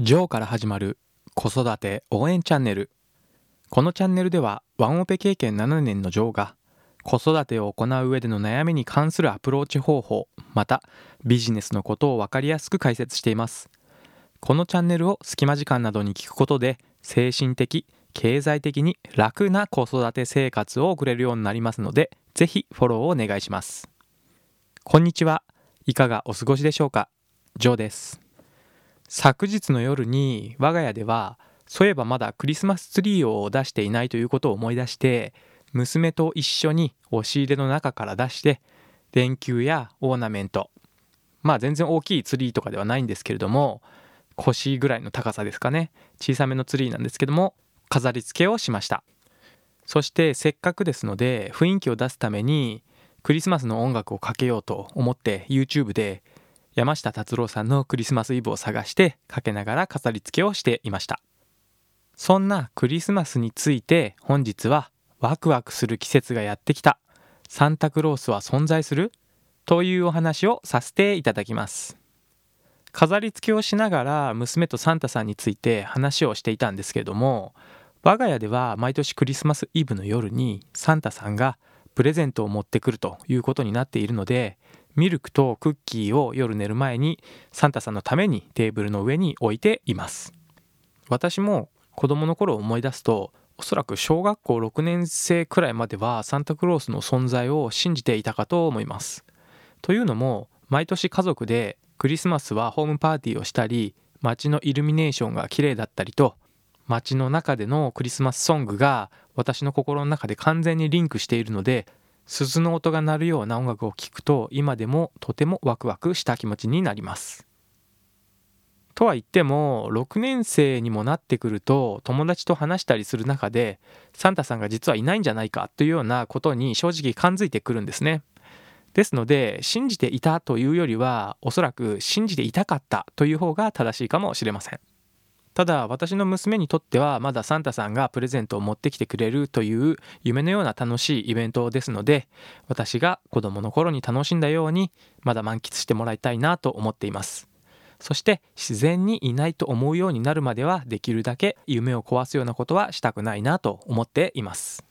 ジョーから始まる子育て応援チャンネル。このチャンネルではワンオペ経験7年のジョーが子育てを行う上での悩みに関するアプローチ方法またビジネスのことを分かりやすく解説しています。このチャンネルを隙間時間などに聞くことで精神的経済的に楽な子育て生活を送れるようになりますのでぜひフォローをお願いします。こんにちは。いかがお過ごしでしょうか？ジョーです。昨日の夜に我が家ではそういえばまだクリスマスツリーを出していないということを思い出して娘と一緒に押し入れの中から出して電球やオーナメントまあ全然大きいツリーとかではないんですけれども腰ぐらいの高さですかね。小さめのツリーなんですけども飾り付けをしました。そしてせっかくですので雰囲気を出すためにクリスマスの音楽をかけようと思って YouTube で山下達郎さんのクリスマスイブを探してかけながら飾り付けをしていました。そんなクリスマスについて本日はワクワクする季節がやってきた。サンタクロースは存在するというお話をさせていただきます。飾り付けをしながら娘とサンタさんについて話をしていたんですけれども我が家では毎年クリスマスイブの夜にサンタさんがプレゼントを持ってくるということになっているのでミルクとクッキーを夜寝る前にサンタさんのためにテーブルの上に置いています。私も子供の頃を思い出すとおそらく小学校6年生くらいまではサンタクロースの存在を信じていたかと思います。というのも毎年家族でクリスマスはホームパーティーをしたり街のイルミネーションが綺麗だったりと街の中でのクリスマスソングが私の心の中で完全にリンクしているので鈴の音が鳴るような音楽を聴くと今でもとてもワクワクした気持ちになります。とは言っても6年生にもなってくると友達と話したりする中でサンタさんが実はいないんじゃないかというようなことに正直感づいてくるんですね。ですので信じていたというよりはおそらく信じていたかったという方が正しいかもしれません。ただ私の娘にとってはまだサンタさんがプレゼントを持ってきてくれるという夢のような楽しいイベントですので私が子供の頃に楽しんだようにまだ満喫してもらいたいなと思っています。そして自然にいないと思うようになるまではできるだけ夢を壊すようなことはしたくないなと思っています。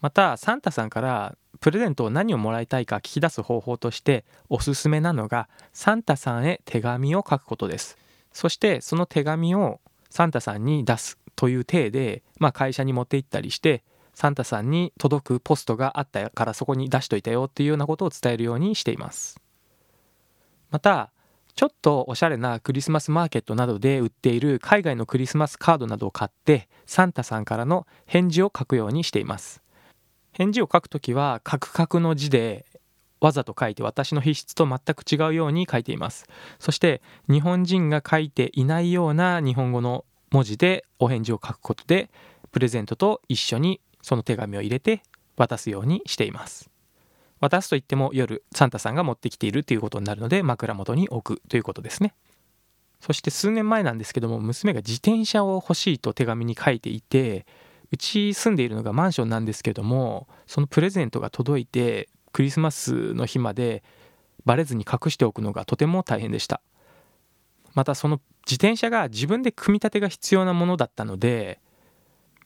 またサンタさんからプレゼントを何をもらいたいか聞き出す方法としておすすめなのがサンタさんへ手紙を書くことです。そしてその手紙をサンタさんに出すという体で、まあ、会社に持って行ったりしてサンタさんに届くポストがあったからそこに出しといたよっていうようなことを伝えるようにしています。またちょっとおしゃれなクリスマスマーケットなどで売っている海外のクリスマスカードなどを買ってサンタさんからの返事を書くようにしています。返事を書くときはカクカクの字でわざと書いて私の筆質と全く違うように書いています。そして日本人が書いていないような日本語の文字でお返事を書くことでプレゼントと一緒にその手紙を入れて渡すようにしています。渡すといっても夜サンタさんが持ってきているということになるので枕元に置くということですね。そして数年前なんですけども娘が自転車を欲しいと手紙に書いていてうち住んでいるのがマンションなんですけどもそのプレゼントが届いてクリスマスの日までバレずに隠しておくのがとても大変でした。またその自転車が自分で組み立てが必要なものだったので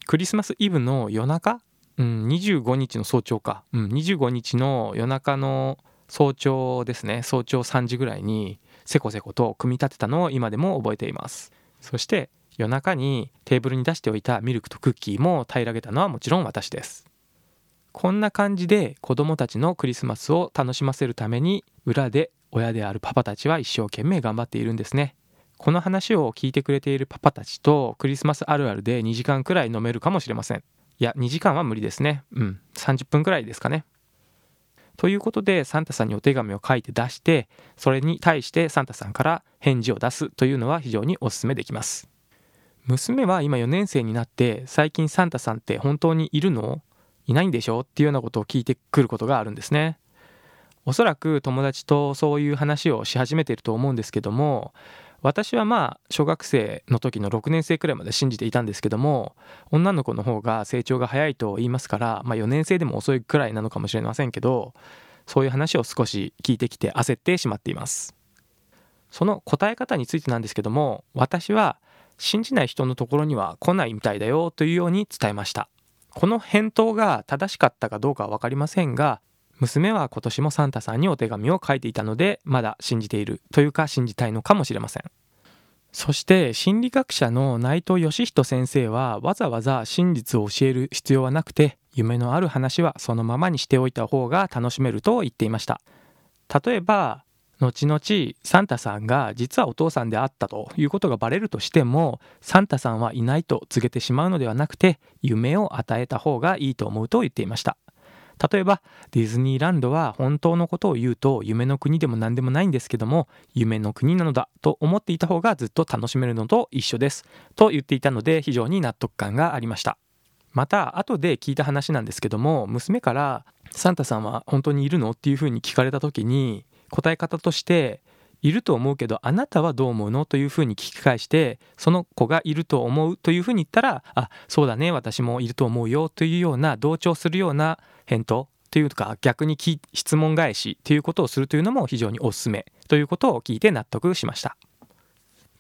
クリスマスイブの夜中、うん、25日の早朝か、うん、25日の夜中の早朝ですね。早朝3時ぐらいにせこせこと組み立てたのを今でも覚えています。そして夜中にテーブルに出しておいたミルクとクッキーも平らげたのはもちろん私です。こんな感じで子供たちのクリスマスを楽しませるために裏で親であるパパたちは一生懸命頑張っているんですね。この話を聞いてくれているパパたちとクリスマスあるあるで2時間くらい飲めるかもしれません。いや、2時間は無理ですね。うん、30分くらいですかね。ということでサンタさんにお手紙を書いて出してそれに対してサンタさんから返事を出すというのは非常にお勧めできます娘は今4年生になって最近サンタさんって本当にいるの？いないんでしょっていうようなことを聞いてくることがあるんですね。おそらく友達とそういう話をし始めていると思うんですけども私はまあ小学生の時の6年生くらいまで信じていたんですけども女の子の方が成長が早いと言いますから、まあ、4年生でも遅いくらいなのかもしれませんけどそういう話を少し聞いてきて焦ってしまっていますその答え方についてなんですけども私は信じない人のところには来ないみたいだよというように伝えましたこの返答が正しかったかどうかは分かりませんが娘は今年もサンタさんにお手紙を書いていたのでまだ信じているというか信じたいのかもしれません。そして心理学者の内藤義人先生はわざわざ真実を教える必要はなくて夢のある話はそのままにしておいた方が楽しめると言っていました。例えば後々サンタさんが実はお父さんであったということがバレるとしてもサンタさんはいないと告げてしまうのではなくて夢を与えた方がいいと思うと言っていました。例えばディズニーランドは本当のことを言うと夢の国でも何でもないんですけども夢の国なのだと思っていた方がずっと楽しめるのと一緒です。と言っていたので非常に納得感がありました。また後で聞いた話なんですけども娘からサンタさんは本当にいるの？っていうふうに聞かれた時に答え方としていると思うけどあなたはどう思うのというふうに聞き返してその子がいると思うというふうに言ったらあそうだね私もいると思うよというような同調するような返答というか逆に質問返しということをするというのも非常におすすめということを聞いて納得しました。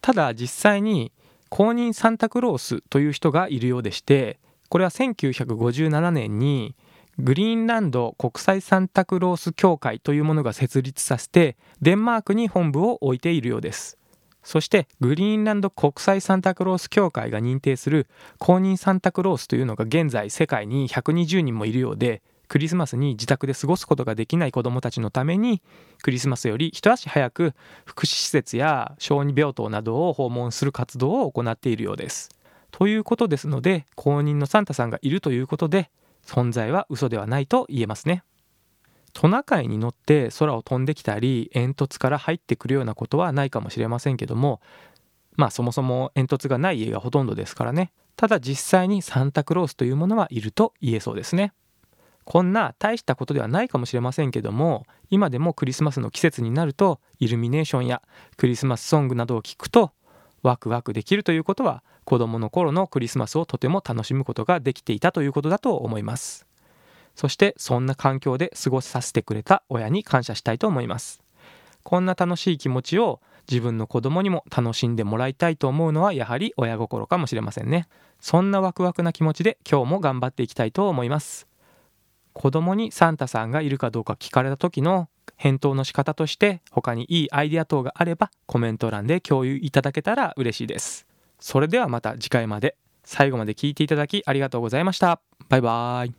ただ実際に公認サンタクロースという人がいるようでしてこれは1957年にグリーンランド国際サンタクロース協会というものが設立させてデンマークに本部を置いているようですそしてグリーンランド国際サンタクロース協会が認定する公認サンタクロースというのが現在世界に120人もいるようでクリスマスに自宅で過ごすことができない子どもたちのためにクリスマスより一足早く福祉施設や小児病棟などを訪問する活動を行っているようです。ということですので公認のサンタさんがいるということで存在は嘘ではないと言えますね。トナカイに乗って空を飛んできたり煙突から入ってくるようなことはないかもしれませんけどもまあそもそも煙突がない家がほとんどですからねただ実際にサンタクロースというものはいると言えそうですねこんな大したことではないかもしれませんけども今でもクリスマスの季節になるとイルミネーションやクリスマスソングなどを聞くとワクワクできるということは子供の頃のクリスマスをとても楽しむことができていたということだと思います。そしてそんな環境で過ごさせてくれた親に感謝したいと思います。こんな楽しい気持ちを自分の子供にも楽しんでもらいたいと思うのはやはり親心かもしれませんね。そんなワクワクな気持ちで今日も頑張っていきたいと思います。子供にサンタさんがいるかどうか聞かれた時の返答の仕方として他にいいアイデア等があればコメント欄で共有いただけたら嬉しいです。それではまた次回まで。最後まで聞いていただきありがとうございました。バイバーイ。